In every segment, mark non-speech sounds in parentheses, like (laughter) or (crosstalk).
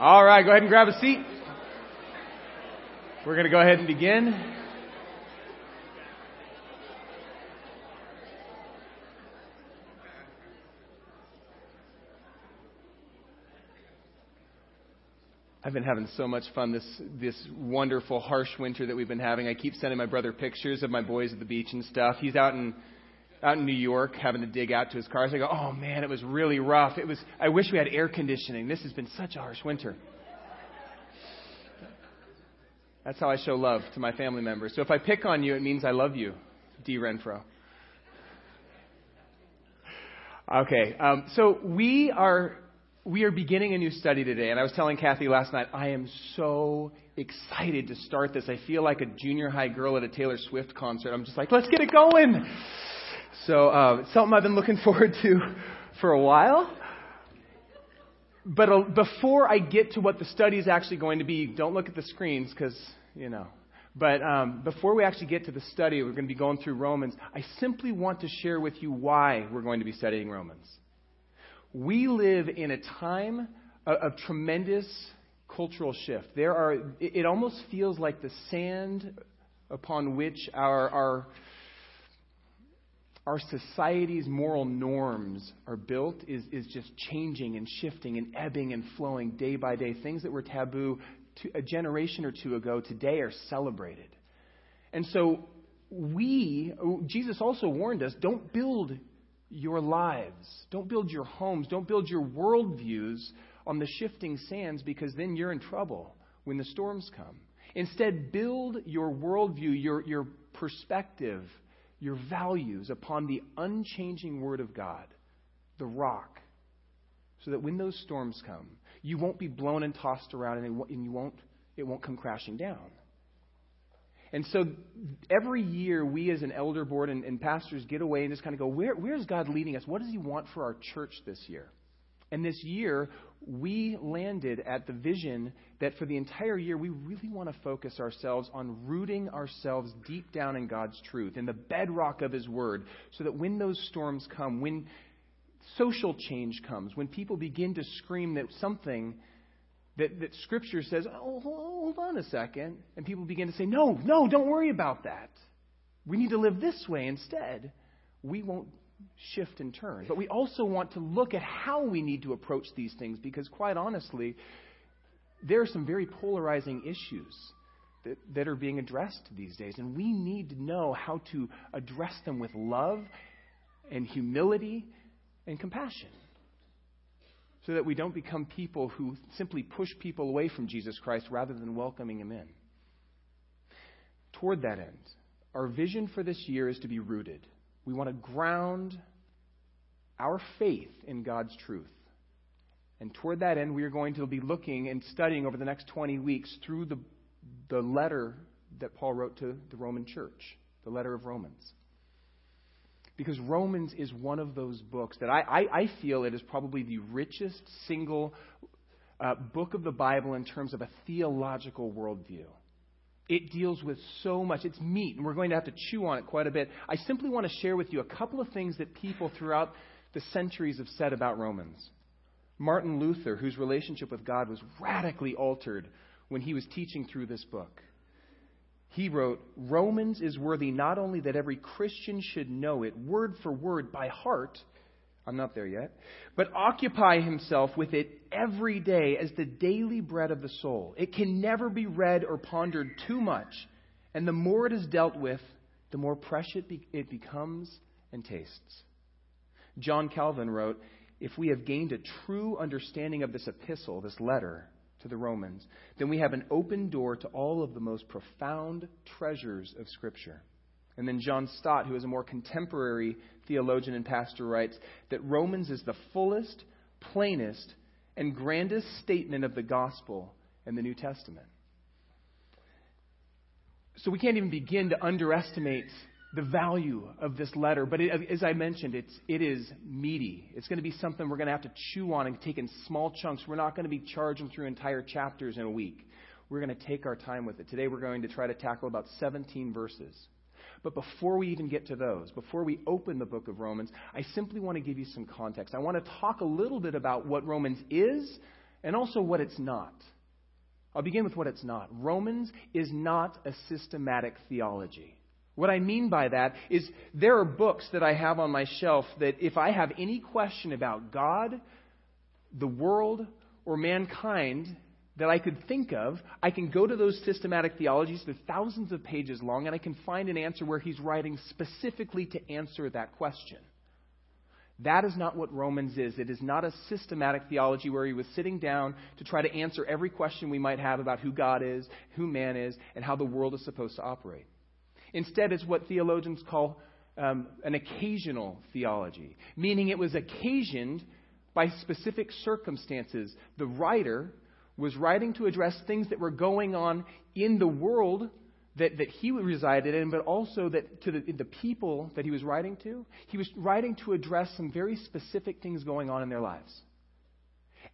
All right, go ahead and grab a seat. We're going to go ahead and begin. I've been having so much fun this this wonderful harsh winter that we've been having. I keep sending my brother pictures of my boys at the beach and stuff. He's out in out in New York having to dig out to his car. So I go, "Oh man, it was really rough. It was I wish we had air conditioning. This has been such a harsh winter." That's how I show love to my family members. So if I pick on you, it means I love you, D. Renfro. Okay, um, so we are we are beginning a new study today, and I was telling Kathy last night, I am so excited to start this. I feel like a junior high girl at a Taylor Swift concert. I'm just like, let's get it going. So uh, it's something I've been looking (laughs) forward to for a while. But uh, before I get to what the study is actually going to be, don't look at the screens because, you know. But um, before we actually get to the study, we're going to be going through Romans. I simply want to share with you why we're going to be studying Romans. We live in a time of, of tremendous cultural shift. There are, it, it almost feels like the sand upon which our, our, our society's moral norms are built is, is just changing and shifting and ebbing and flowing day by day. Things that were taboo to, a generation or two ago today are celebrated. And so we, oh, Jesus also warned us don't build your lives. Don't build your homes. Don't build your worldviews on the shifting sands because then you're in trouble when the storms come. Instead, build your worldview, your, your perspective, your values upon the unchanging Word of God, the rock, so that when those storms come, you won't be blown and tossed around and you won't, it won't come crashing down. And so every year, we as an elder board and, and pastors get away and just kind of go, Where, where's God leading us? What does He want for our church this year? And this year, we landed at the vision that for the entire year, we really want to focus ourselves on rooting ourselves deep down in God's truth, in the bedrock of His Word, so that when those storms come, when social change comes, when people begin to scream that something that, that Scripture says, oh, hold on a second. And people begin to say, no, no, don't worry about that. We need to live this way instead. We won't shift and turn. But we also want to look at how we need to approach these things because, quite honestly, there are some very polarizing issues that, that are being addressed these days. And we need to know how to address them with love and humility and compassion so that we don't become people who simply push people away from Jesus Christ rather than welcoming him in. Toward that end, our vision for this year is to be rooted. We want to ground our faith in God's truth. And toward that end, we are going to be looking and studying over the next 20 weeks through the, the letter that Paul wrote to the Roman church, the letter of Romans. Because Romans is one of those books that I, I, I feel it is probably the richest single uh, book of the Bible in terms of a theological worldview. It deals with so much. It's meat, and we're going to have to chew on it quite a bit. I simply want to share with you a couple of things that people throughout the centuries have said about Romans. Martin Luther, whose relationship with God was radically altered when he was teaching through this book he wrote, Romans is worthy not only that every Christian should know it word for word by heart, I'm not there yet, but occupy himself with it every day as the daily bread of the soul. It can never be read or pondered too much, and the more it is dealt with, the more precious it becomes and tastes. John Calvin wrote, If we have gained a true understanding of this epistle, this letter, to the Romans, then we have an open door to all of the most profound treasures of Scripture. And then John Stott, who is a more contemporary theologian and pastor, writes that Romans is the fullest, plainest, and grandest statement of the gospel in the New Testament. So we can't even begin to underestimate the value of this letter. But it, as I mentioned, it's, it is meaty. It's going to be something we're going to have to chew on and take in small chunks. We're not going to be charging through entire chapters in a week. We're going to take our time with it. Today we're going to try to tackle about 17 verses. But before we even get to those, before we open the book of Romans, I simply want to give you some context. I want to talk a little bit about what Romans is and also what it's not. I'll begin with what it's not. Romans is not a systematic theology. What I mean by that is there are books that I have on my shelf that if I have any question about God, the world, or mankind that I could think of, I can go to those systematic theologies. They're thousands of pages long, and I can find an answer where he's writing specifically to answer that question. That is not what Romans is. It is not a systematic theology where he was sitting down to try to answer every question we might have about who God is, who man is, and how the world is supposed to operate. Instead, it's what theologians call um, an occasional theology, meaning it was occasioned by specific circumstances. The writer was writing to address things that were going on in the world that, that he resided in, but also that to the, the people that he was writing to. He was writing to address some very specific things going on in their lives.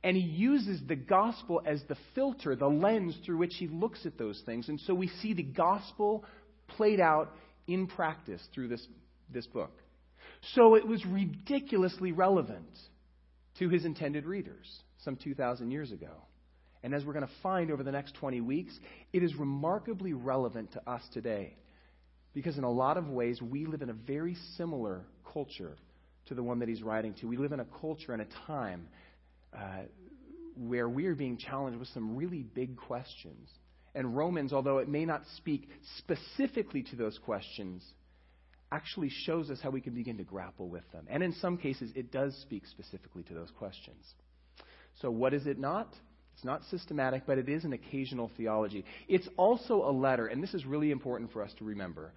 And he uses the gospel as the filter, the lens through which he looks at those things. And so we see the gospel played out in practice through this, this book. So it was ridiculously relevant to his intended readers some 2,000 years ago. And as we're going to find over the next 20 weeks, it is remarkably relevant to us today. Because in a lot of ways, we live in a very similar culture to the one that he's writing to. We live in a culture and a time uh, where we are being challenged with some really big questions. And Romans, although it may not speak specifically to those questions, actually shows us how we can begin to grapple with them. And in some cases, it does speak specifically to those questions. So, what is it not? It's not systematic, but it is an occasional theology. It's also a letter, and this is really important for us to remember.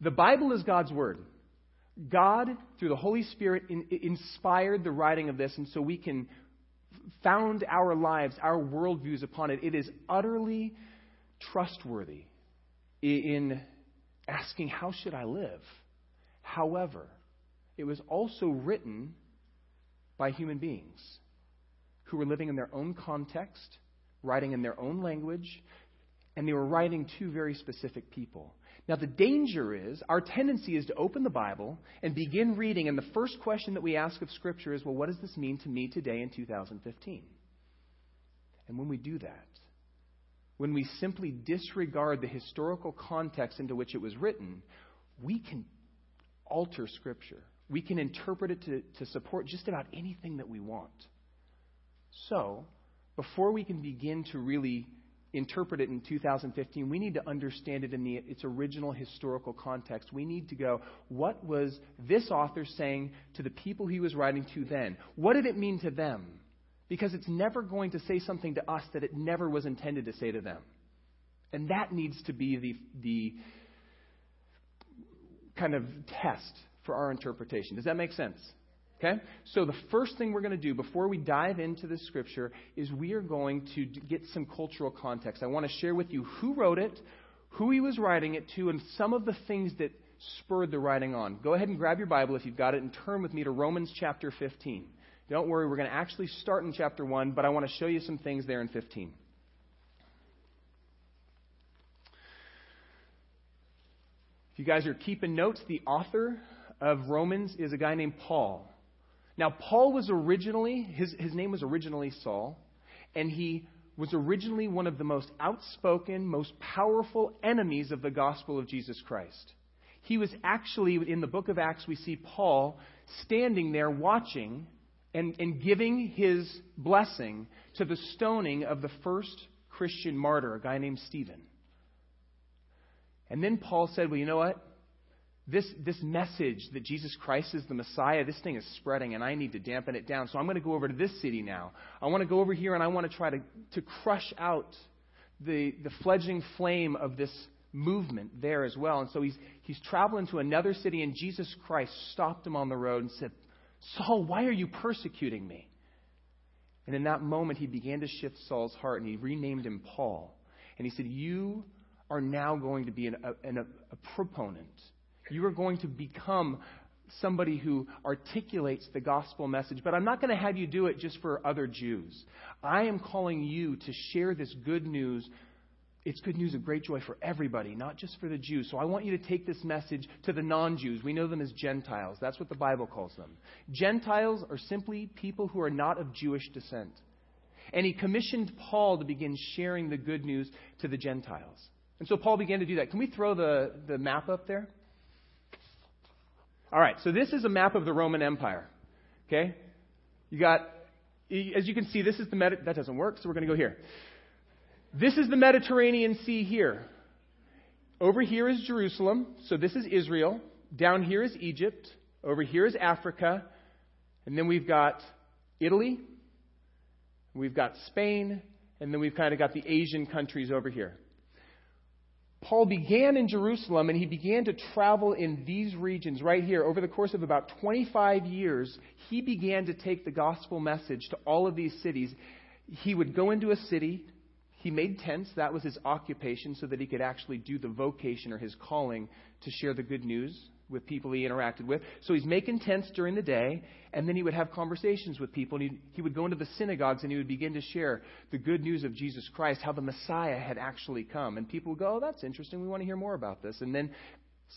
The Bible is God's Word. God, through the Holy Spirit, in, inspired the writing of this, and so we can found our lives, our worldviews upon it. It is utterly trustworthy in asking, How should I live? However, it was also written by human beings who were living in their own context, writing in their own language, and they were writing to very specific people. Now, the danger is our tendency is to open the Bible and begin reading, and the first question that we ask of Scripture is, well, what does this mean to me today in 2015? And when we do that, when we simply disregard the historical context into which it was written, we can alter Scripture. We can interpret it to, to support just about anything that we want. So, before we can begin to really interpret it in 2015, we need to understand it in the, its original historical context. We need to go, what was this author saying to the people he was writing to then? What did it mean to them? Because it's never going to say something to us that it never was intended to say to them. And that needs to be the, the kind of test for our interpretation. Does that make sense? Okay? So the first thing we're going to do before we dive into the scripture is we are going to get some cultural context. I want to share with you who wrote it, who he was writing it to, and some of the things that spurred the writing on. Go ahead and grab your Bible if you've got it and turn with me to Romans chapter 15. Don't worry, we're going to actually start in chapter 1, but I want to show you some things there in 15. If you guys are keeping notes, the author of Romans is a guy named Paul. Now, Paul was originally, his, his name was originally Saul, and he was originally one of the most outspoken, most powerful enemies of the gospel of Jesus Christ. He was actually, in the book of Acts, we see Paul standing there watching and, and giving his blessing to the stoning of the first Christian martyr, a guy named Stephen. And then Paul said, Well, you know what? This, this message that Jesus Christ is the Messiah, this thing is spreading and I need to dampen it down. So I'm going to go over to this city now. I want to go over here and I want to try to, to crush out the, the fledgling flame of this movement there as well. And so he's, he's traveling to another city and Jesus Christ stopped him on the road and said, Saul, why are you persecuting me? And in that moment, he began to shift Saul's heart and he renamed him Paul. And he said, You are now going to be an, a, an, a proponent you are going to become somebody who articulates the gospel message. But I'm not going to have you do it just for other Jews. I am calling you to share this good news. It's good news of great joy for everybody, not just for the Jews. So I want you to take this message to the non Jews. We know them as Gentiles. That's what the Bible calls them. Gentiles are simply people who are not of Jewish descent. And he commissioned Paul to begin sharing the good news to the Gentiles. And so Paul began to do that. Can we throw the, the map up there? All right, so this is a map of the Roman Empire. Okay? You got, as you can see, this is the Med- that doesn't work, so we're going to go here. This is the Mediterranean Sea here. Over here is Jerusalem, so this is Israel. Down here is Egypt. Over here is Africa. And then we've got Italy. We've got Spain. And then we've kind of got the Asian countries over here. Paul began in Jerusalem and he began to travel in these regions right here. Over the course of about 25 years, he began to take the gospel message to all of these cities. He would go into a city, he made tents, that was his occupation, so that he could actually do the vocation or his calling to share the good news with people he interacted with. So he's making tents during the day, and then he would have conversations with people, and he, he would go into the synagogues and he would begin to share the good news of Jesus Christ, how the Messiah had actually come. And people would go, Oh, that's interesting. We want to hear more about this. And then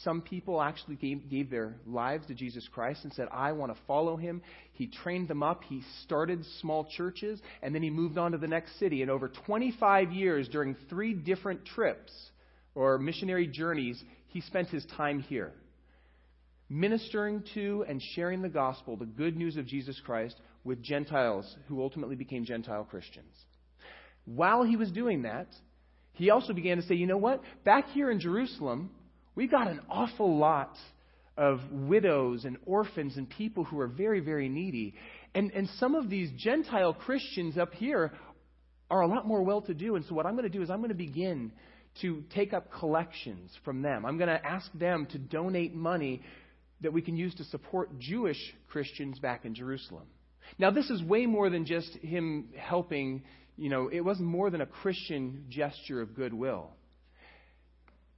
some people actually gave, gave, their lives to Jesus Christ and said, I want to follow him. He trained them up. He started small churches, and then he moved on to the next city. And over 25 years, during three different trips or missionary journeys, he spent his time here ministering to and sharing the gospel, the good news of Jesus Christ, with Gentiles who ultimately became Gentile Christians. While he was doing that, he also began to say, you know what? Back here in Jerusalem, we've got an awful lot of widows and orphans and people who are very, very needy. And, and some of these Gentile Christians up here are a lot more well to do. And so, what I'm going to do is I'm going to begin to take up collections from them. I'm going to ask them to donate money that we can use to support Jewish Christians back in Jerusalem. Now, this is way more than just him helping, you know, it wasn't more than a Christian gesture of goodwill.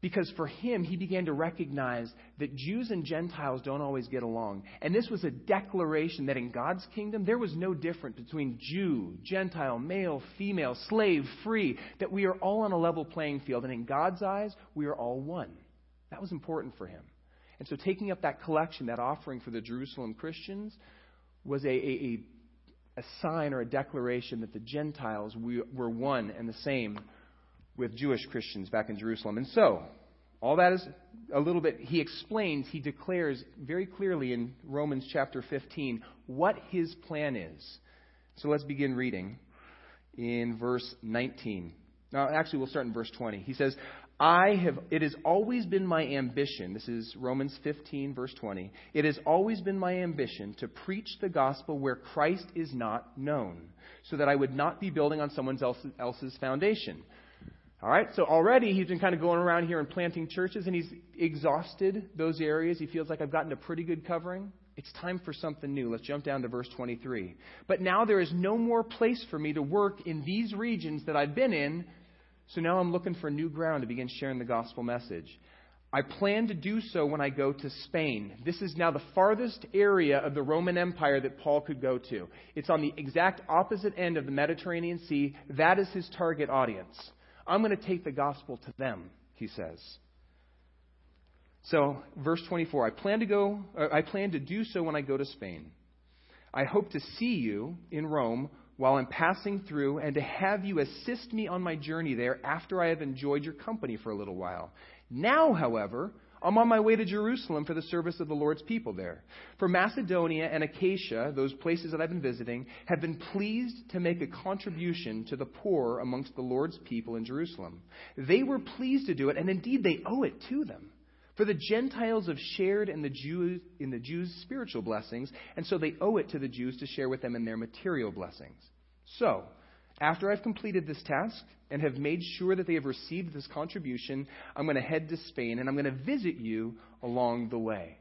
Because for him, he began to recognize that Jews and Gentiles don't always get along. And this was a declaration that in God's kingdom, there was no difference between Jew, Gentile, male, female, slave, free, that we are all on a level playing field. And in God's eyes, we are all one. That was important for him. And so taking up that collection, that offering for the Jerusalem Christians, was a, a, a sign or a declaration that the Gentiles were one and the same with Jewish Christians back in Jerusalem. And so, all that is a little bit, he explains, he declares very clearly in Romans chapter 15 what his plan is. So let's begin reading in verse 19. Now, actually, we'll start in verse 20. He says, I have, it has always been my ambition, this is Romans 15, verse 20. It has always been my ambition to preach the gospel where Christ is not known, so that I would not be building on someone else's, else's foundation. All right, so already he's been kind of going around here and planting churches, and he's exhausted those areas. He feels like I've gotten a pretty good covering. It's time for something new. Let's jump down to verse 23. But now there is no more place for me to work in these regions that I've been in so now I'm looking for new ground to begin sharing the gospel message. I plan to do so when I go to Spain. This is now the farthest area of the Roman Empire that Paul could go to. It's on the exact opposite end of the Mediterranean Sea. That is his target audience. I'm going to take the gospel to them, he says. So, verse 24, I plan to go uh, I plan to do so when I go to Spain. I hope to see you in Rome while I'm passing through and to have you assist me on my journey there after I have enjoyed your company for a little while. Now, however, I'm on my way to Jerusalem for the service of the Lord's people there. For Macedonia and Achaia, those places that I've been visiting, have been pleased to make a contribution to the poor amongst the Lord's people in Jerusalem. They were pleased to do it, and indeed they owe it to them. For the Gentiles have shared in the, Jews, in the Jews' spiritual blessings, and so they owe it to the Jews to share with them in their material blessings. So, after I've completed this task and have made sure that they have received this contribution, I'm going to head to Spain and I'm going to visit you along the way.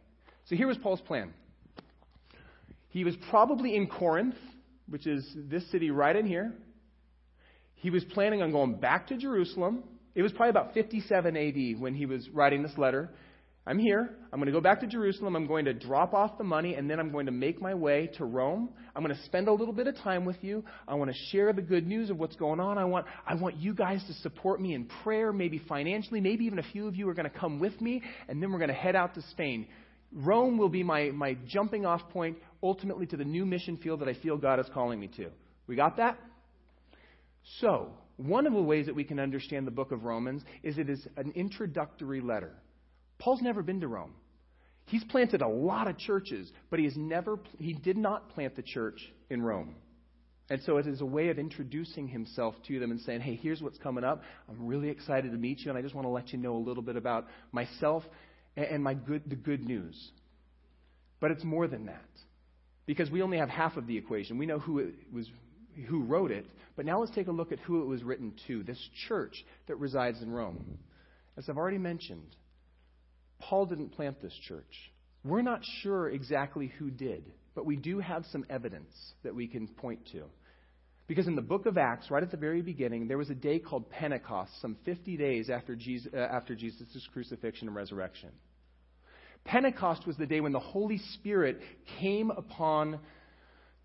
So here was Paul's plan. He was probably in Corinth, which is this city right in here. He was planning on going back to Jerusalem it was probably about 57 AD when he was writing this letter. I'm here. I'm going to go back to Jerusalem. I'm going to drop off the money, and then I'm going to make my way to Rome. I'm going to spend a little bit of time with you. I want to share the good news of what's going on. I want, I want you guys to support me in prayer, maybe financially. Maybe even a few of you are going to come with me, and then we're going to head out to Spain. Rome will be my, my jumping off point ultimately to the new mission field that I feel God is calling me to. We got that? So, one of the ways that we can understand the book of Romans is it is an introductory letter. Paul's never been to Rome. He's planted a lot of churches, but he has never he did not plant the church in Rome. And so it is a way of introducing himself to them and saying, "Hey, here's what's coming up. I'm really excited to meet you, and I just want to let you know a little bit about myself and my good the good news." But it's more than that. Because we only have half of the equation. We know who it was who wrote it, but now let's take a look at who it was written to, this church that resides in Rome. As I've already mentioned, Paul didn't plant this church. We're not sure exactly who did, but we do have some evidence that we can point to. Because in the book of Acts, right at the very beginning, there was a day called Pentecost, some 50 days after Jesus' uh, after Jesus' crucifixion and resurrection. Pentecost was the day when the Holy Spirit came upon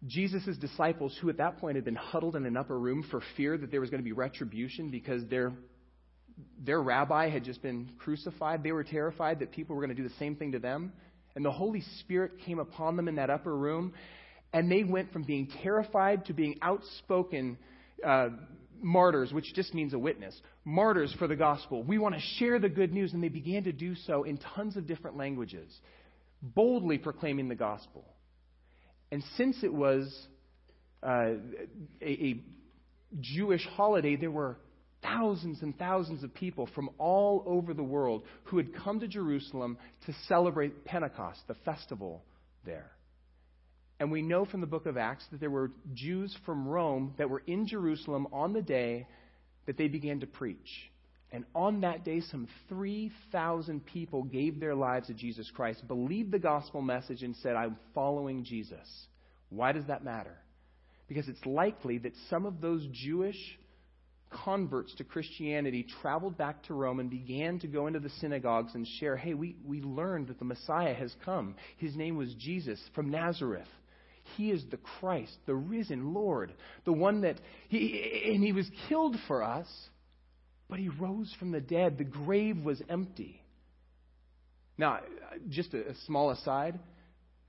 Jesus' disciples, who at that point had been huddled in an upper room for fear that there was going to be retribution because their their rabbi had just been crucified. They were terrified that people were going to do the same thing to them. And the Holy Spirit came upon them in that upper room, and they went from being terrified to being outspoken uh, martyrs, which just means a witness. Martyrs for the gospel. We want to share the good news, and they began to do so in tons of different languages, boldly proclaiming the gospel. And since it was uh, a, a Jewish holiday, there were thousands and thousands of people from all over the world who had come to Jerusalem to celebrate Pentecost, the festival there. And we know from the book of Acts that there were Jews from Rome that were in Jerusalem on the day that they began to preach. And on that day, some 3,000 people gave their lives to Jesus Christ, believed the gospel message, and said, I'm following Jesus. Why does that matter? Because it's likely that some of those Jewish converts to Christianity traveled back to Rome and began to go into the synagogues and share, hey, we, we learned that the Messiah has come. His name was Jesus from Nazareth. He is the Christ, the risen Lord, the one that he and he was killed for us, but he rose from the dead. The grave was empty. Now, just a, a small aside,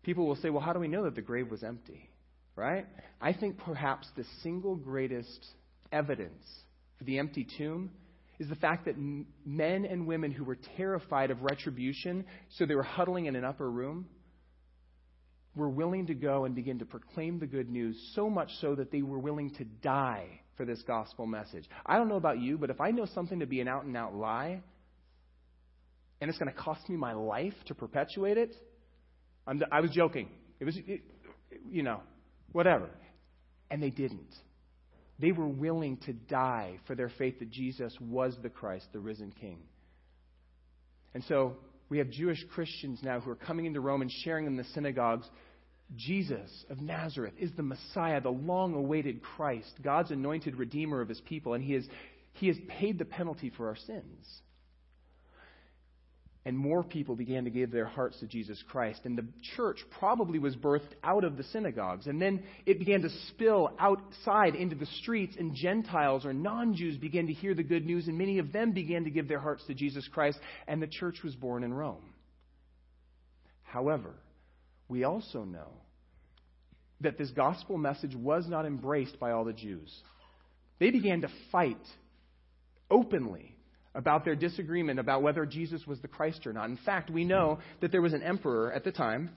people will say, well, how do we know that the grave was empty? Right? I think perhaps the single greatest evidence for the empty tomb is the fact that men and women who were terrified of retribution, so they were huddling in an upper room, were willing to go and begin to proclaim the good news, so much so that they were willing to die for this gospel message. I don't know about you, but if I know something to be an out and out lie, and it's going to cost me my life to perpetuate it, I'm, i was joking. It was, it, you know, whatever. And they didn't. They were willing to die for their faith that Jesus was the Christ, the risen King. And so we have Jewish Christians now who are coming into Rome and sharing in the synagogues. Jesus of Nazareth is the Messiah, the long awaited Christ, God's anointed Redeemer of his people, and he has, he has paid the penalty for our sins and more people began to give their hearts to Jesus Christ. And the church probably was birthed out of the synagogues. And then it began to spill outside into the streets, and Gentiles or non Jews began to hear the good news, and many of them began to give their hearts to Jesus Christ, and the church was born in Rome. However, we also know that this gospel message was not embraced by all the Jews. They began to fight openly about their disagreement about whether Jesus was the Christ or not. In fact, we know that there was an emperor at the time.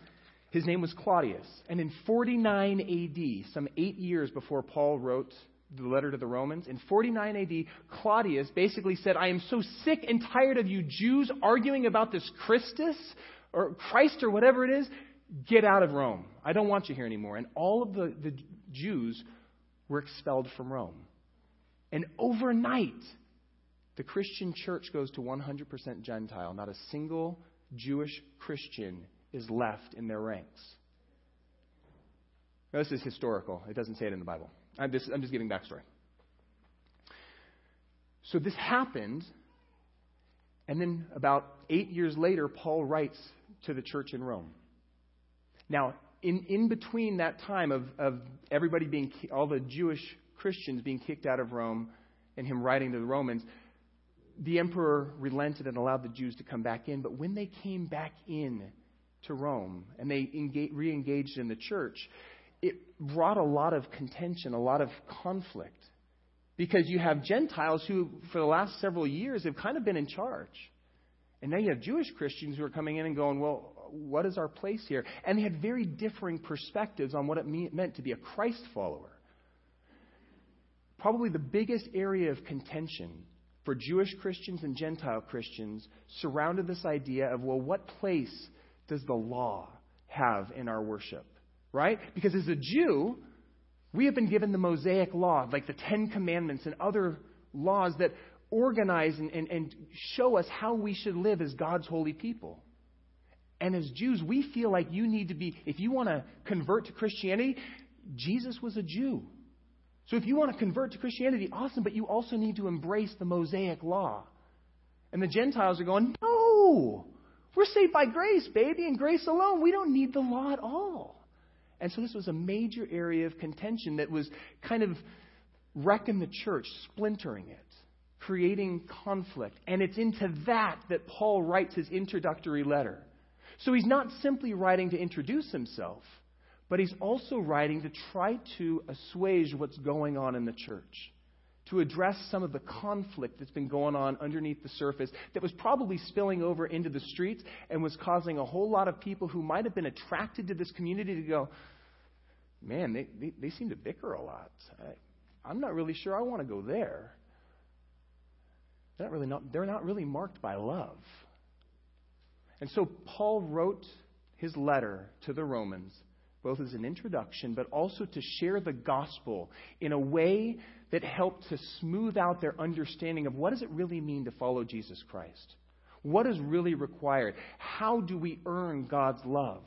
His name was Claudius. And in 49 AD, some eight years before Paul wrote the letter to the Romans, in 49 AD, Claudius basically said, I am so sick and tired of you Jews arguing about this Christus or Christ or whatever it is. Get out of Rome. I don't want you here anymore. And all of the, the Jews were expelled from Rome. And overnight, the Christian church goes to 100% Gentile. Not a single Jewish Christian is left in their ranks. Now, this is historical. It doesn't say it in the Bible. I'm just, I'm just giving backstory. So this happened, and then about eight years later, Paul writes to the church in Rome. Now, in, in between that time of, of everybody being, all the Jewish Christians being kicked out of Rome and him writing to the Romans, the emperor relented and allowed the Jews to come back in. But when they came back in to Rome and they re engaged in the church, it brought a lot of contention, a lot of conflict. Because you have Gentiles who, for the last several years, have kind of been in charge. And now you have Jewish Christians who are coming in and going, well, what is our place here? And they had very differing perspectives on what it meant to be a Christ follower. Probably the biggest area of contention for Jewish Christians and Gentile Christians surrounded this idea of, well, what place does the law have in our worship? Right? Because as a Jew, we have been given the Mosaic law, like the Ten Commandments and other laws that organize and, and, and show us how we should live as God's holy people. And as Jews, we feel like you need to be, if you want to convert to Christianity, Jesus was a Jew. So if you want to convert to Christianity, awesome, but you also need to embrace the Mosaic law. And the Gentiles are going, no, we're saved by grace, baby, and grace alone. We don't need the law at all. And so this was a major area of contention that was kind of wrecking the church, splintering it, creating conflict. And it's into that that Paul writes his introductory letter. So he's not simply writing to introduce himself, but he's also writing to try to assuage what's going on in the church, to address some of the conflict that's been going on underneath the surface that was probably spilling over into the streets and was causing a whole lot of people who might have been attracted to this community to go, man, they, they, they seem to bicker a lot. I, I'm not really sure I want to go there. They're not, really not, they're not really marked by love. And so Paul wrote his letter to the Romans, both as an introduction, but also to share the gospel in a way that helped to smooth out their understanding of what does it really mean to follow Jesus Christ? What is really required? How do we earn God's love?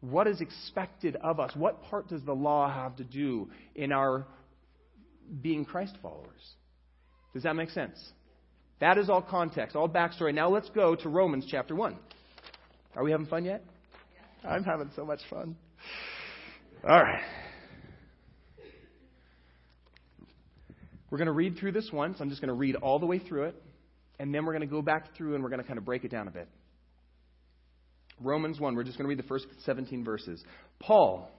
What is expected of us? What part does the law have to do in our being Christ followers? Does that make sense? That is all context, all backstory. Now let's go to Romans chapter 1. Are we having fun yet? I'm having so much fun. All right. We're going to read through this once. I'm just going to read all the way through it, and then we're going to go back through and we're going to kind of break it down a bit. Romans 1, we're just going to read the first 17 verses. Paul,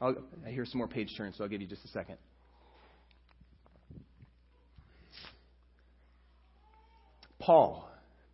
I'll, I hear some more page turns, so I'll give you just a second. Paul,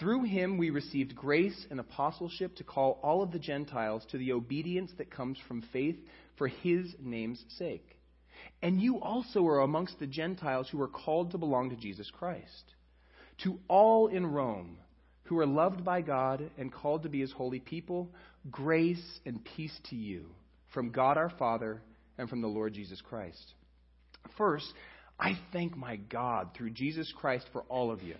through him we received grace and apostleship to call all of the Gentiles to the obedience that comes from faith for his name's sake. And you also are amongst the Gentiles who are called to belong to Jesus Christ. To all in Rome who are loved by God and called to be his holy people, grace and peace to you from God our Father and from the Lord Jesus Christ. First, I thank my God through Jesus Christ for all of you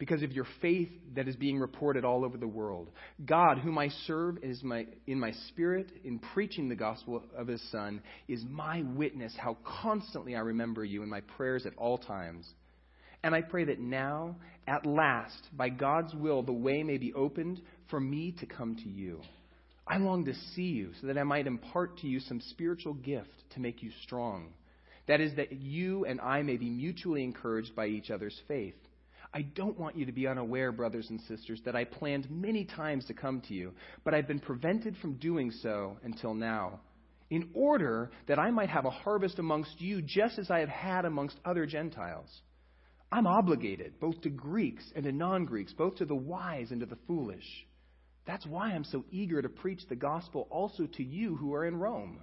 because of your faith that is being reported all over the world. God, whom I serve is my, in my spirit in preaching the gospel of his Son, is my witness how constantly I remember you in my prayers at all times. And I pray that now, at last, by God's will, the way may be opened for me to come to you. I long to see you so that I might impart to you some spiritual gift to make you strong. That is, that you and I may be mutually encouraged by each other's faith. I don't want you to be unaware, brothers and sisters, that I planned many times to come to you, but I've been prevented from doing so until now, in order that I might have a harvest amongst you just as I have had amongst other Gentiles. I'm obligated both to Greeks and to non Greeks, both to the wise and to the foolish. That's why I'm so eager to preach the gospel also to you who are in Rome.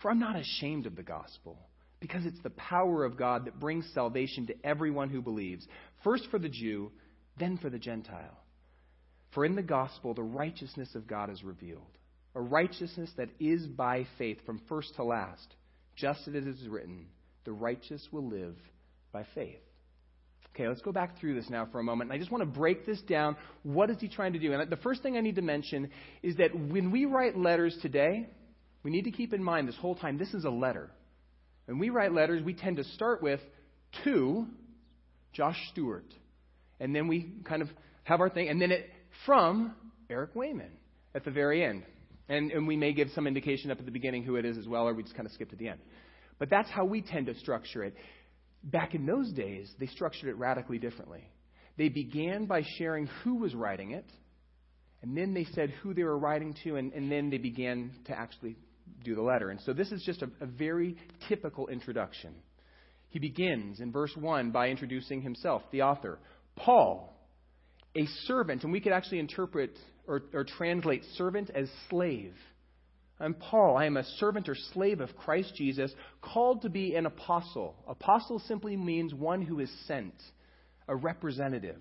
For I'm not ashamed of the gospel because it's the power of God that brings salvation to everyone who believes, first for the Jew, then for the Gentile. For in the gospel, the righteousness of God is revealed, a righteousness that is by faith from first to last, just as it is written, the righteous will live by faith. Okay, let's go back through this now for a moment. And I just want to break this down. What is he trying to do? And the first thing I need to mention is that when we write letters today, we need to keep in mind this whole time this is a letter. When we write letters, we tend to start with to Josh Stewart. And then we kind of have our thing. And then it from Eric Wayman at the very end. And, and we may give some indication up at the beginning who it is as well, or we just kind of skip to the end. But that's how we tend to structure it. Back in those days, they structured it radically differently. They began by sharing who was writing it, and then they said who they were writing to, and, and then they began to actually do the letter. And so this is just a, a very typical introduction. He begins in verse 1 by introducing himself, the author. Paul, a servant, and we could actually interpret or, or translate servant as slave. I'm Paul. I am a servant or slave of Christ Jesus, called to be an apostle. Apostle simply means one who is sent, a representative.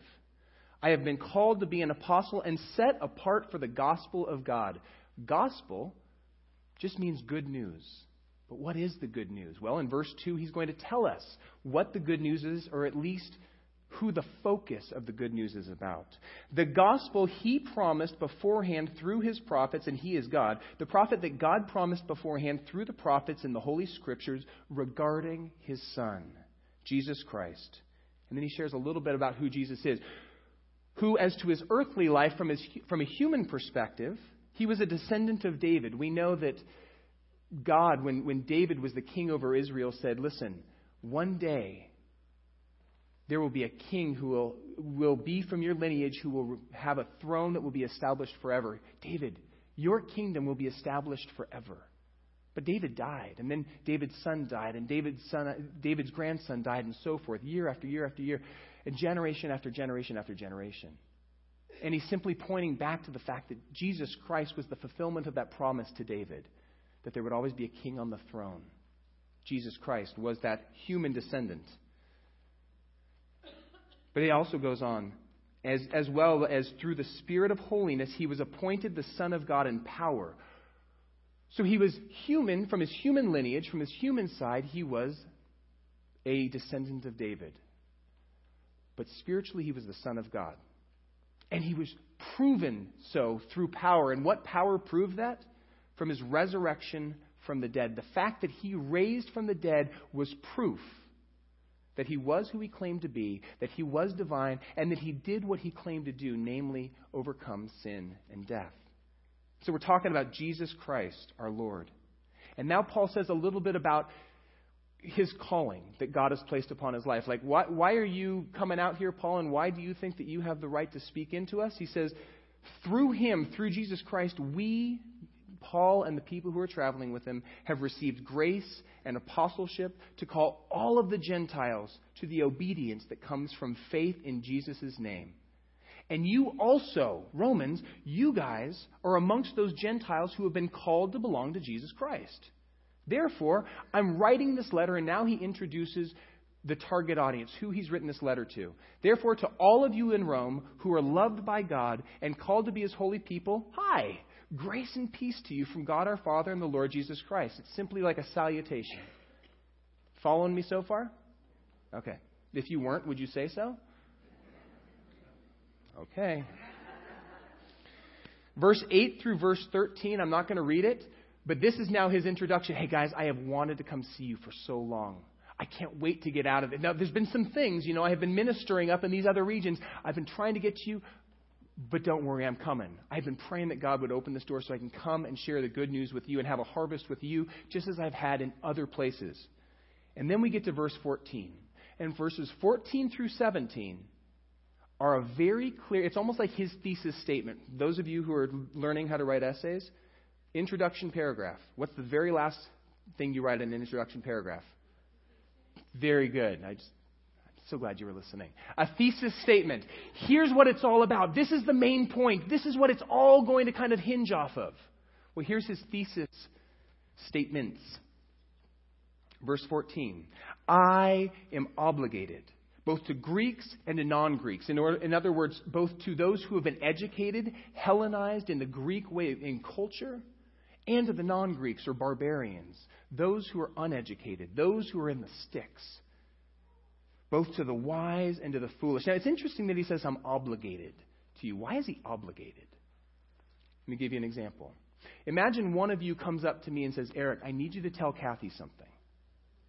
I have been called to be an apostle and set apart for the gospel of God. Gospel just means good news. But what is the good news? Well, in verse 2, he's going to tell us what the good news is, or at least who the focus of the good news is about. The gospel he promised beforehand through his prophets, and he is God. The prophet that God promised beforehand through the prophets in the Holy Scriptures regarding his Son, Jesus Christ. And then he shares a little bit about who Jesus is. Who, as to his earthly life, from, his, from a human perspective, he was a descendant of David. We know that God, when, when David was the king over Israel, said, Listen, one day there will be a king who will, will be from your lineage, who will have a throne that will be established forever. David, your kingdom will be established forever. But David died, and then David's son died, and David's, son, David's grandson died, and so forth, year after year after year, and generation after generation after generation. And he's simply pointing back to the fact that Jesus Christ was the fulfillment of that promise to David that there would always be a king on the throne. Jesus Christ was that human descendant. But he also goes on, as, as well as through the Spirit of holiness, he was appointed the Son of God in power. So he was human, from his human lineage, from his human side, he was a descendant of David. But spiritually, he was the Son of God. And he was proven so through power. And what power proved that? from his resurrection from the dead. The fact that he raised from the dead was proof that he was who he claimed to be, that he was divine, and that he did what he claimed to do, namely overcome sin and death. So we're talking about Jesus Christ, our Lord. And now Paul says a little bit about his calling that God has placed upon his life. Like, why, why are you coming out here, Paul, and why do you think that you have the right to speak into us? He says, through him, through Jesus Christ, we Paul and the people who are traveling with him have received grace and apostleship to call all of the Gentiles to the obedience that comes from faith in Jesus' name. And you also, Romans, you guys are amongst those Gentiles who have been called to belong to Jesus Christ. Therefore, I'm writing this letter, and now he introduces the target audience, who he's written this letter to. Therefore, to all of you in Rome who are loved by God and called to be his holy people, hi. Grace and peace to you from God our Father and the Lord Jesus Christ. It's simply like a salutation. Following me so far? Okay. If you weren't, would you say so? Okay. Verse 8 through verse 13, I'm not going to read it, but this is now his introduction. Hey, guys, I have wanted to come see you for so long. I can't wait to get out of it. Now, there's been some things, you know, I have been ministering up in these other regions. I've been trying to get to you, but don't worry, I'm coming. I've been praying that God would open this door so I can come and share the good news with you and have a harvest with you, just as I've had in other places. And then we get to verse 14. And verses 14 through 17 are a very clear, it's almost like his thesis statement. Those of you who are learning how to write essays, introduction paragraph. What's the very last thing you write in an introduction paragraph? Very good. I just so glad you were listening. A thesis statement. Here's what it's all about. This is the main point. This is what it's all going to kind of hinge off of. Well, here's his thesis statements. Verse 14 I am obligated, both to Greeks and to non Greeks. In, in, other words, both to those who have been educated, Hellenized in the Greek way in culture, and to the non Greeks or barbarians, those who are uneducated, those who are in the sticks both to the wise and to the foolish. Now, it's interesting that he says, I'm obligated to you. Why is he obligated? Let me give you an example. Imagine one of you comes up to me and says, Eric, I need you to tell Kathy something.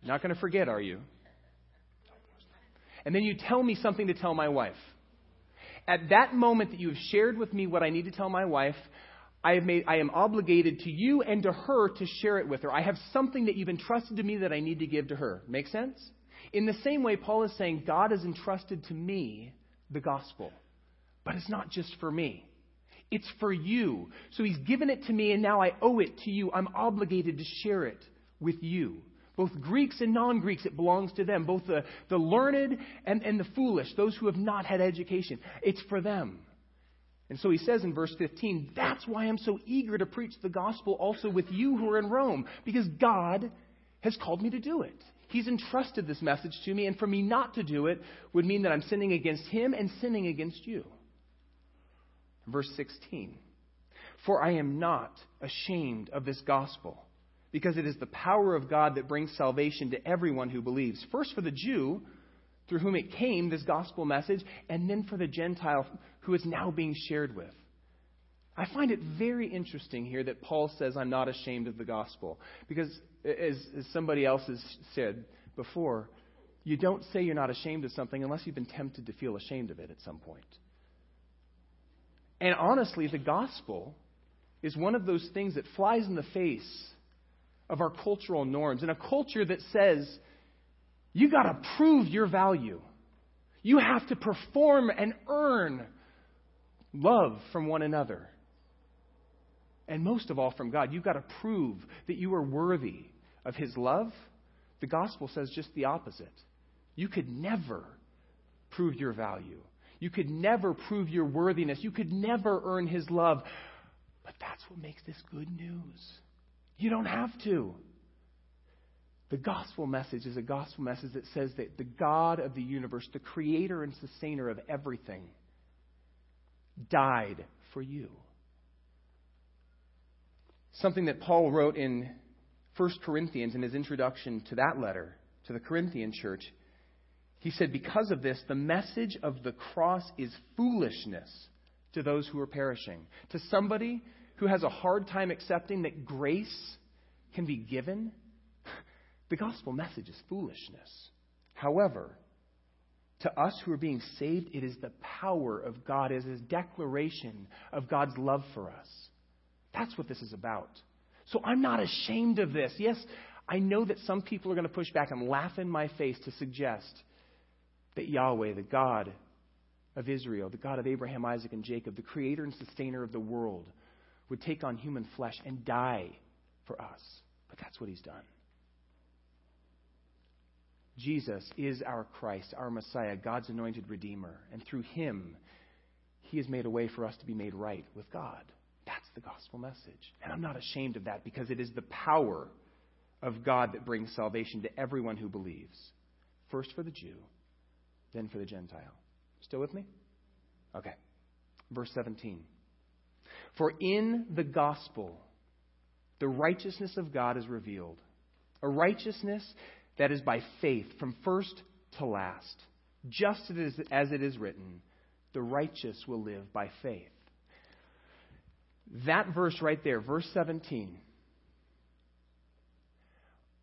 Not going to forget, are you? And then you tell me something to tell my wife. At that moment that you have shared with me what I need to tell my wife, I, made, I am obligated to you and to her to share it with her. I have something that you've entrusted to me that I need to give to her. Make sense? In the same way, Paul is saying, God has entrusted to me the gospel. But it's not just for me. It's for you. So he's given it to me, and now I owe it to you. I'm obligated to share it with you. Both Greeks and non Greeks, it belongs to them. Both the, the learned and, and the foolish, those who have not had education. It's for them. And so he says in verse 15, That's why I'm so eager to preach the gospel also with you who are in Rome, because God has called me to do it. He's entrusted this message to me, and for me not to do it would mean that I'm sinning against him and sinning against you. Verse 16 For I am not ashamed of this gospel, because it is the power of God that brings salvation to everyone who believes. First for the Jew, through whom it came, this gospel message, and then for the Gentile who is now being shared with. I find it very interesting here that Paul says, I'm not ashamed of the gospel. Because, as, as somebody else has said before, you don't say you're not ashamed of something unless you've been tempted to feel ashamed of it at some point. And honestly, the gospel is one of those things that flies in the face of our cultural norms. In a culture that says, you got to prove your value. You have to perform and earn love from one another. And most of all from God. You've got to prove that you are worthy of His love. The gospel says just the opposite. You could never prove your value. You could never prove your worthiness. You could never earn His love. But that's what makes this good news. You don't have to. The gospel message is a gospel message that says that the God of the universe, the creator and sustainer of everything, died for you. Something that Paul wrote in 1 Corinthians in his introduction to that letter to the Corinthian church he said, Because of this, the message of the cross is foolishness to those who are perishing. To somebody who has a hard time accepting that grace can be given, the gospel message is foolishness. However, to us who are being saved, it is the power of God, it is his declaration of God's love for us. That's what this is about. So I'm not ashamed of this. Yes, I know that some people are going to push back and laugh in my face to suggest that Yahweh, the God of Israel, the God of Abraham, Isaac, and Jacob, the creator and sustainer of the world, would take on human flesh and die for us. But that's what he's done. Jesus is our Christ, our Messiah, God's anointed Redeemer. And through him, he has made a way for us to be made right with God. That's the gospel message. And I'm not ashamed of that because it is the power of God that brings salvation to everyone who believes. First for the Jew, then for the Gentile. Still with me? Okay. Verse 17. For in the gospel, the righteousness of God is revealed. A righteousness that is by faith from first to last. Just as it is written, the righteous will live by faith. That verse right there, verse 17,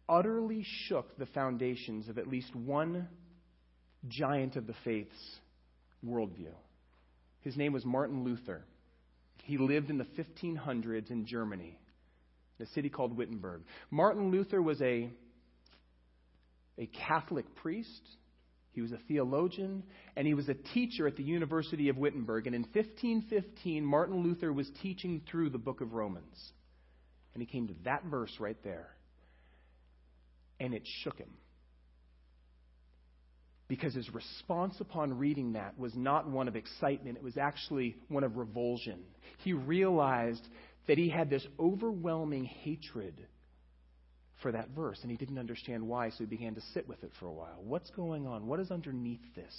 utterly shook the foundations of at least one giant of the faith's worldview. His name was Martin Luther. He lived in the 1500s in Germany, a city called Wittenberg. Martin Luther was a, a Catholic priest, he was a theologian, and he was a teacher at the University of Wittenberg. And in 1515, Martin Luther was teaching through the book of Romans. And he came to that verse right there. And it shook him because his response upon reading that was not one of excitement, it was actually one of revulsion. He realized that he had this overwhelming hatred for that verse, and he didn't understand why, so he began to sit with it for a while. What's going on? What is underneath this?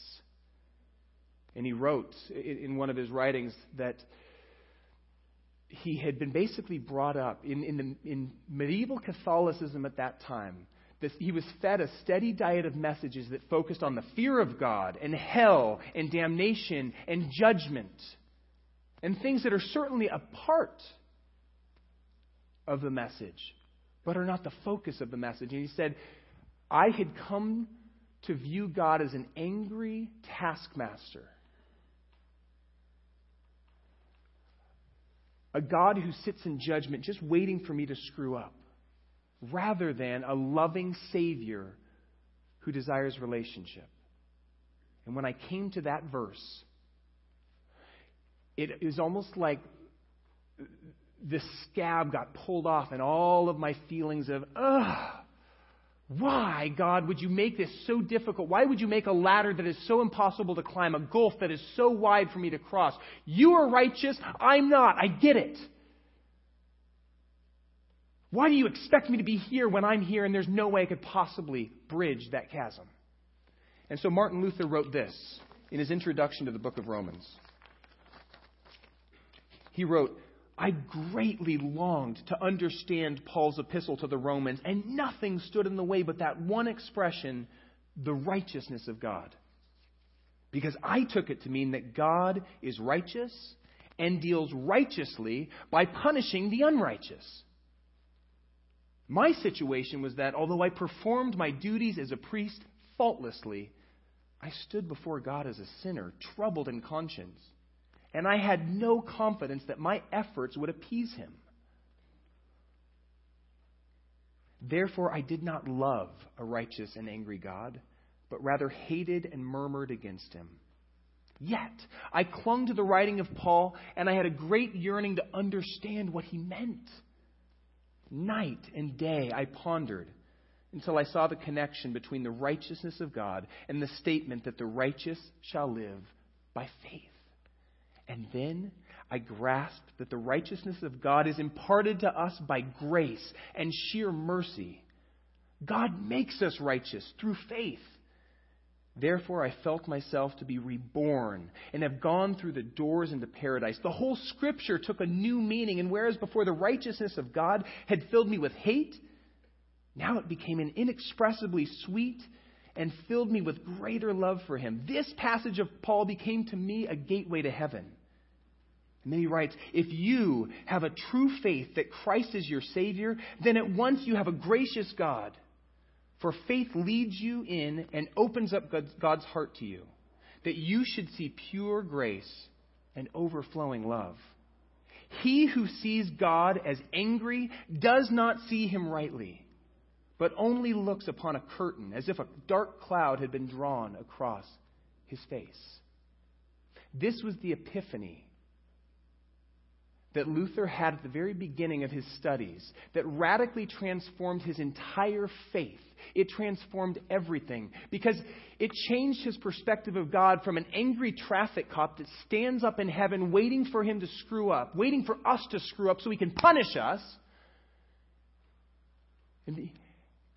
And he wrote in one of his writings that he had been basically brought up in, in, the, in medieval Catholicism at that time this, he was fed a steady diet of messages that focused on the fear of God and hell and damnation and judgment and things that are certainly a part of the message, but are not the focus of the message. And he said, I had come to view God as an angry taskmaster, a God who sits in judgment just waiting for me to screw up, rather than a loving Savior who desires relationship. And when I came to that verse, it is almost like the scab got pulled off, and all of my feelings of, ugh, why, God, would you make this so difficult? Why would you make a ladder that is so impossible to climb, a gulf that is so wide for me to cross? You are righteous, I'm not. I get it. Why do you expect me to be here when I'm here and there's no way I could possibly bridge that chasm? And so Martin Luther wrote this in his introduction to the book of Romans. He wrote, I greatly longed to understand Paul's epistle to the Romans, and nothing stood in the way but that one expression, the righteousness of God. Because I took it to mean that God is righteous and deals righteously by punishing the unrighteous. My situation was that although I performed my duties as a priest faultlessly, I stood before God as a sinner, troubled in conscience and I had no confidence that my efforts would appease him. Therefore, I did not love a righteous and angry God, but rather hated and murmured against him. Yet, I clung to the writing of Paul, and I had a great yearning to understand what he meant. Night and day I pondered until I saw the connection between the righteousness of God and the statement that the righteous shall live by faith. And then I grasped that the righteousness of God is imparted to us by grace and sheer mercy. God makes us righteous through faith. Therefore, I felt myself to be reborn and have gone through the doors into paradise. The whole scripture took a new meaning, and whereas before the righteousness of God had filled me with hate, now it became an inexpressibly sweet and filled me with greater love for him. This passage of Paul became to me a gateway to heaven. And then he writes, If you have a true faith that Christ is your Savior, then at once you have a gracious God. For faith leads you in and opens up God's heart to you, that you should see pure grace and overflowing love. He who sees God as angry does not see him rightly, but only looks upon a curtain as if a dark cloud had been drawn across his face. This was the epiphany that Luther had at the very beginning of his studies that radically transformed his entire faith. It transformed everything because it changed his perspective of God from an angry traffic cop that stands up in heaven waiting for him to screw up, waiting for us to screw up so he can punish us, and,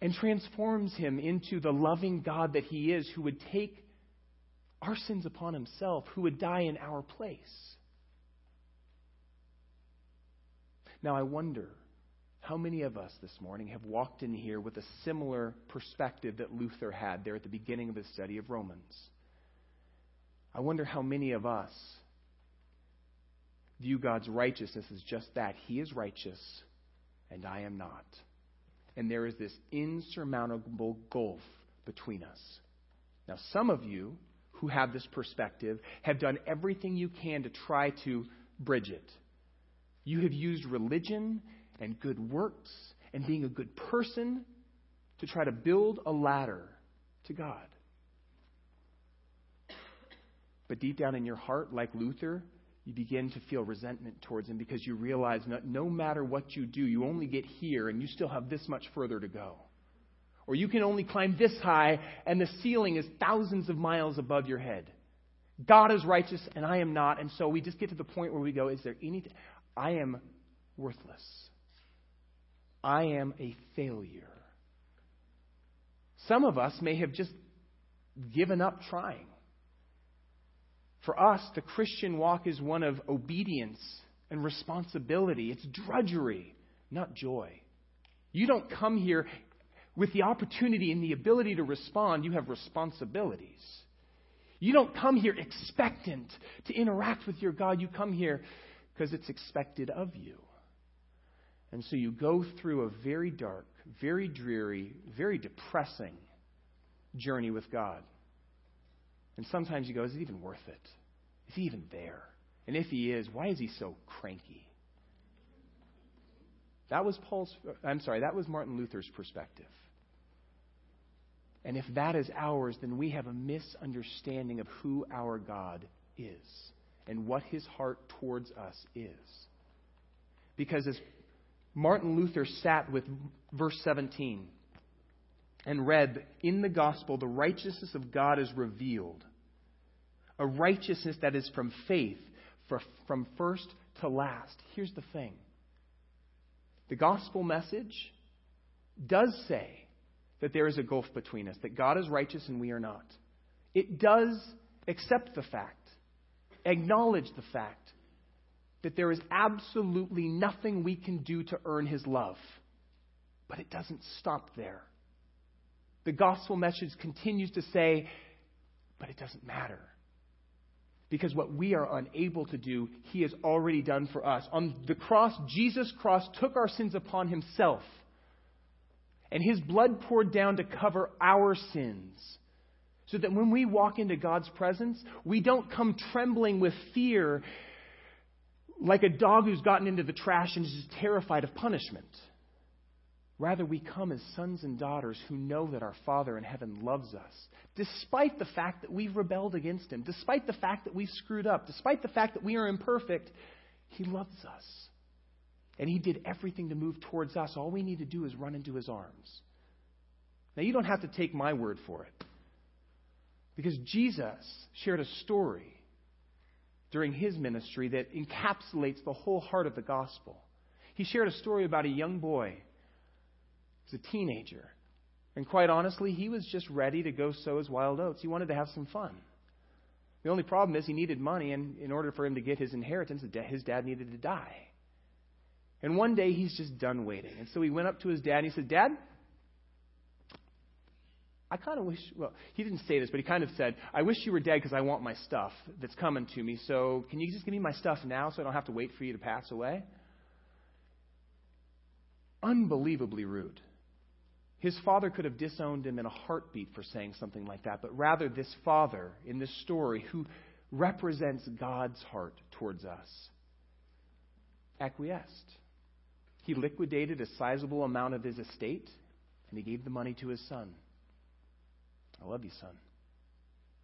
and transforms him into the loving God that he is who would take our sins upon himself, who would die in our place. Now, I wonder how many of us this morning have walked in here with a similar perspective that Luther had there at the beginning of his study of Romans. I wonder how many of us view God's righteousness as just that. He is righteous, and I am not. And there is this insurmountable gulf between us. Now, some of you who have this perspective have done everything you can to try to bridge it. You have used religion and good works and being a good person to try to build a ladder to God. But deep down in your heart, like Luther, you begin to feel resentment towards him because you realize no, no, matter what you do, you only get here and you still have this much further to go. Or you can only climb this high and the ceiling is thousands of miles above your head. God is righteous and I am not. And so we just get to the point where we go, is there anything? I am worthless. I am a failure. Some of us may have just given up trying. For us, the Christian walk is one of obedience and responsibility. It's drudgery, not joy. You don't come here with the opportunity and the ability to respond, you have responsibilities. You don't come here expectant to interact with your God. You come here because it's expected of you. And so you go through a very dark, very dreary, very depressing journey with God. And sometimes you go, is it even worth it? Is he even there? And if he is, why is he so cranky? That was Paul's, I'm sorry, that was Martin Luther's perspective. And if that is ours, then we have a misunderstanding of who our God is and what his heart towards us is. Because as Martin Luther sat with verse 17 and read, In the gospel, the righteousness of God is revealed. A righteousness that is from faith, from first to last. Here's the thing the gospel message does say that there is a gulf between us, that God is righteous and we are not. It does accept the fact, acknowledge the fact that there is absolutely nothing we can do to earn his love. But it doesn't stop there. The gospel message continues to say, but it doesn't matter. Because what we are unable to do, he has already done for us. On the cross, Jesus' cross took our sins upon himself. And his blood poured down to cover our sins. So that when we walk into God's presence, we don't come trembling with fear like a dog who's gotten into the trash and is terrified of punishment. Rather, we come as sons and daughters who know that our Father in heaven loves us, despite the fact that we've rebelled against Him, despite the fact that we've screwed up, despite the fact that we are imperfect. He loves us. And He did everything to move towards us. All we need to do is run into His arms. Now, you don't have to take my word for it. Because Jesus shared a story during his ministry that encapsulates the whole heart of the gospel. He shared a story about a young boy. He's a teenager. And quite honestly, he was just ready to go sow his wild oats. He wanted to have some fun. The only problem is he needed money, and in order for him to get his inheritance, his dad needed to die. And one day he's just done waiting. And so he went up to his dad and he said, Dad, I kind of wish, well, he didn't say this, but he kind of said, I wish you were dead because I want my stuff that's coming to me. So can you just give me my stuff now so I don't have to wait for you to pass away? Unbelievably rude. His father could have disowned him in a heartbeat for saying something like that, but rather, this father in this story, who represents God's heart towards us, acquiesced. He liquidated a sizable amount of his estate, and he gave the money to his son. I love you, son.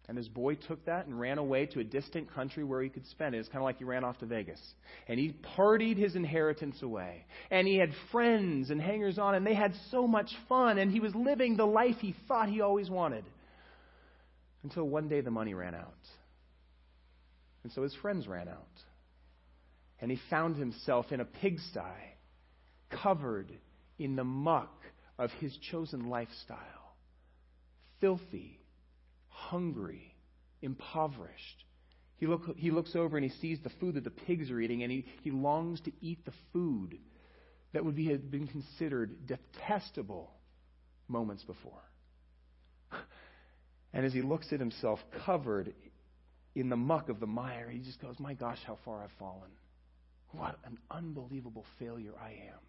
And his boy took that and ran away to a distant country where he could spend it. It's kind of like he ran off to Vegas. And he partied his inheritance away. And he had friends and hangers on, and they had so much fun. And he was living the life he thought he always wanted. Until one day the money ran out. And so his friends ran out. And he found himself in a pigsty, covered in the muck of his chosen lifestyle filthy, hungry, impoverished. He, look, he looks over and he sees the food that the pigs are eating, and he, he longs to eat the food that would be, have been considered detestable moments before. And as he looks at himself covered in the muck of the mire, he just goes, My gosh, how far I've fallen. What an unbelievable failure I am.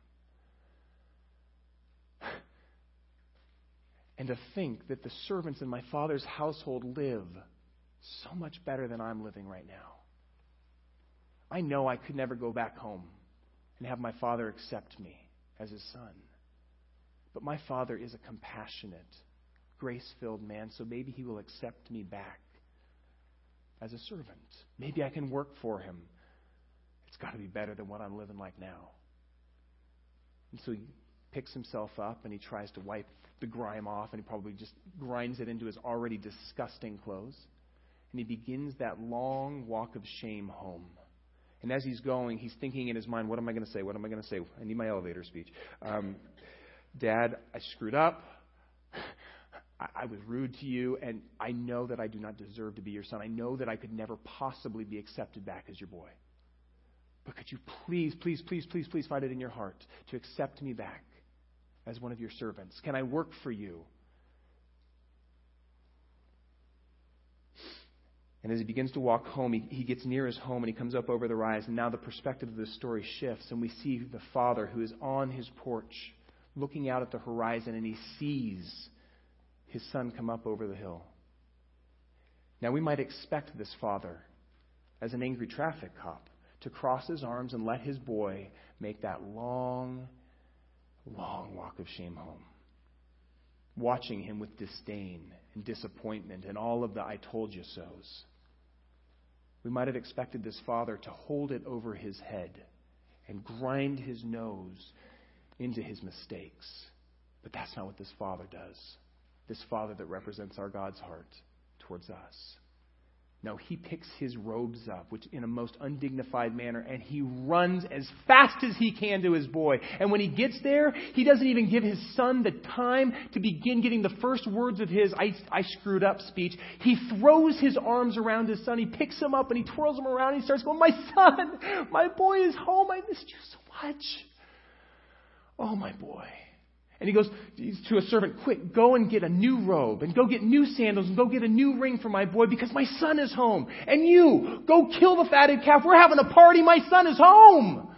And to think that the servants in my father's household live so much better than I'm living right now. I know I could never go back home and have my father accept me as his son. But my father is a compassionate, grace filled man, so maybe he will accept me back as a servant. Maybe I can work for him. It's got to be better than what I'm living like now. And so picks himself up and he tries to wipe the grime off, and he probably just grinds it into his already disgusting clothes. And he begins that long walk of shame home. And as he's going, he's thinking in his mind, what am I going to say? What am I going to say? I need my elevator speech. Um, Dad, I screwed up. I, I was rude to you, and I know that I do not deserve to be your son. I know that I could never possibly be accepted back as your boy. But could you please, please, please, please, please find it in your heart to accept me back? As one of your servants? Can I work for you? And as he begins to walk home, he, he gets near his home and he comes up over the rise. And now the perspective of the story shifts, and we see the father who is on his porch looking out at the horizon, and he sees his son come up over the hill. Now, we might expect this father, as an angry traffic cop, to cross his arms and let his boy make that long long walk of shame home. Watching him with disdain and disappointment and all of the I told you so's. We might have expected this father to hold it over his head and grind his nose into his mistakes. But that's not what this father does. This father that represents our God's heart towards us. No, he picks his robes up, which in a most undignified manner, and he runs as fast as he can to his boy. And when he gets there, he doesn't even give his son the time to begin getting the first words of his I, I screwed up speech. He throws his arms around his son, he picks him up, and he twirls him around, and he starts going, My son, my boy is home. I missed you so much. Oh, my boy. And he goes to a servant, Quick, go and get a new robe, and go get new sandals, and go get a new ring for my boy, because my son is home. And you, go kill the fatted calf. We're having a party. My son is home.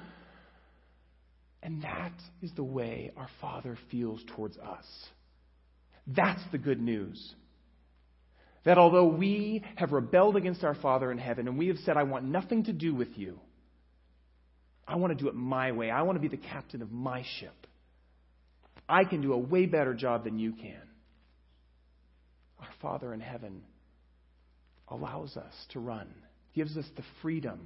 And that is the way our Father feels towards us. That's the good news. That although we have rebelled against our Father in heaven and we have said, I want nothing to do with you, I want to do it my way. I want to be the captain of my ship. I can do a way better job than you can. Our Father in heaven allows us to run, gives us the freedom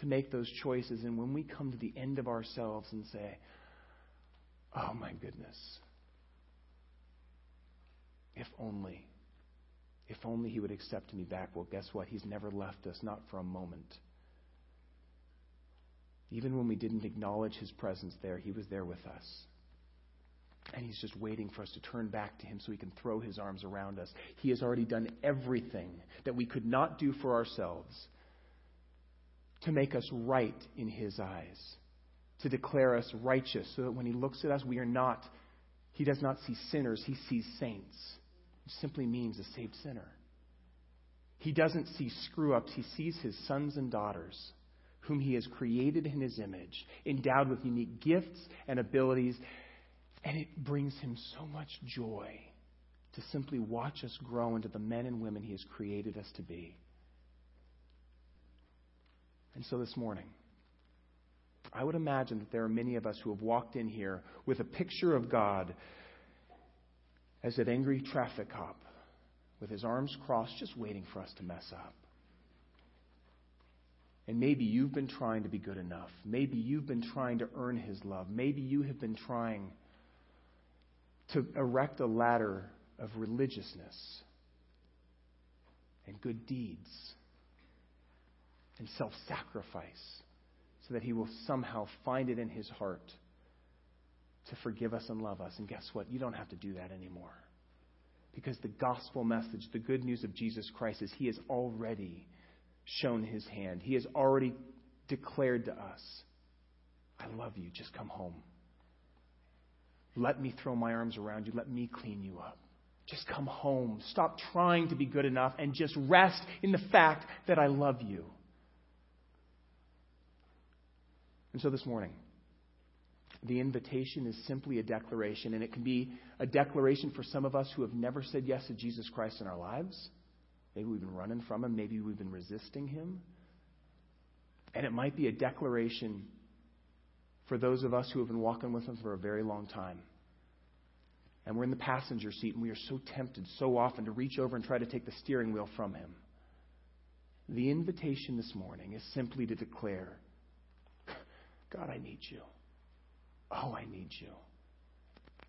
to make those choices. And when we come to the end of ourselves and say, Oh my goodness, if only, if only He would accept me back. Well, guess what? He's never left us, not for a moment. Even when we didn't acknowledge His presence there, He was there with us. And he's just waiting for us to turn back to him so he can throw his arms around us. He has already done everything that we could not do for ourselves to make us right in his eyes, to declare us righteous, so that when he looks at us, we are not, he does not see sinners, he sees saints, which simply means a saved sinner. He doesn't see screw ups, he sees his sons and daughters whom he has created in his image, endowed with unique gifts and abilities and it brings him so much joy to simply watch us grow into the men and women he has created us to be. And so this morning, I would imagine that there are many of us who have walked in here with a picture of God as an angry traffic cop with his arms crossed, just waiting for us to mess up. And maybe you've been trying to be good enough. Maybe you've been trying to earn his love. Maybe you have been trying to erect a ladder of religiousness and good deeds and self sacrifice so that he will somehow find it in his heart to forgive us and love us. And guess what? You don't have to do that anymore. Because the gospel message, the good news of Jesus Christ, is he has already shown his hand. He has already declared to us, I love you. Just come home. Let me throw my arms around you. Let me clean you up. Just come home. Stop trying to be good enough and just rest in the fact that I love you. And so this morning, the invitation is simply a declaration, and it can be a declaration for some of us who have never said yes to Jesus Christ in our lives. Maybe we've been running from him, maybe we've been resisting him. And it might be a declaration for those of us who have been walking with Him for a very long time. And we're in the passenger seat, and we are so tempted so often to reach over and try to take the steering wheel from Him. The invitation this morning is simply to declare God, I need you. Oh, I need you.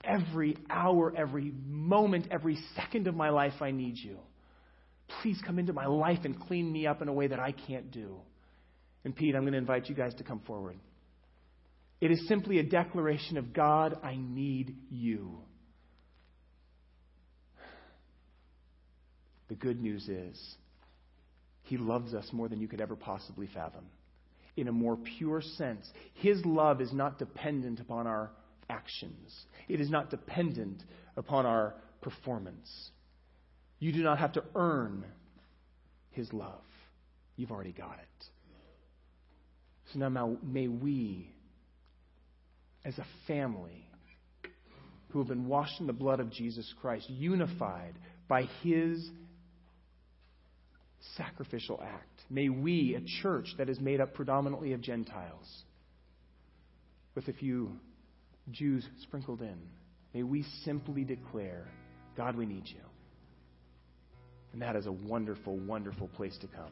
Every hour, every moment, every second of my life, I need you. Please come into my life and clean me up in a way that I can't do. And Pete, I'm going to invite you guys to come forward. It is simply a declaration of God, I need you. The good news is, He loves us more than you could ever possibly fathom. In a more pure sense, His love is not dependent upon our actions, it is not dependent upon our performance. You do not have to earn His love, you've already got it. So now may we as a family who have been washed in the blood of Jesus Christ, unified by his sacrificial act. May we, a church that is made up predominantly of Gentiles, with a few Jews sprinkled in. May we simply declare, God, we need you. And that is a wonderful, wonderful place to come.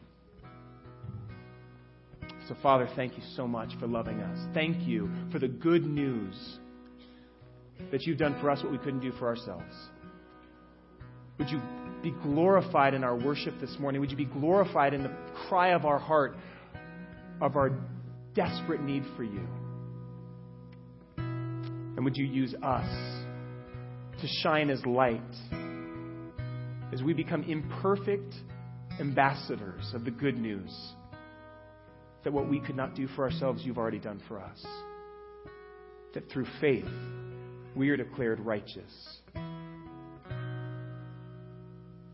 So, Father, thank you so much for loving us. Thank you for the good news that you've done for us what we couldn't do for ourselves. Would you be glorified in our worship this morning? Would you be glorified in the cry of our heart of our desperate need for you? And would you use us to shine as light as we become imperfect ambassadors of the good news that what we could not do for ourselves, you've already done for us? That through faith, we are declared righteous.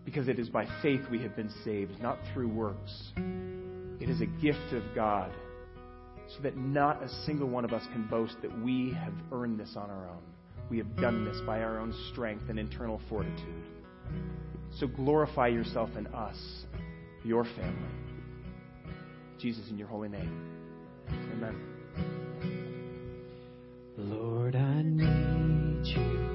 Because it is by faith we have been saved, not through works. It is a gift of God, so that not a single one of us can boast that we have earned this on our own. We have done this by our own strength and internal fortitude. So glorify yourself in us, your family. Jesus, in your holy name. Amen. Lord, I need you.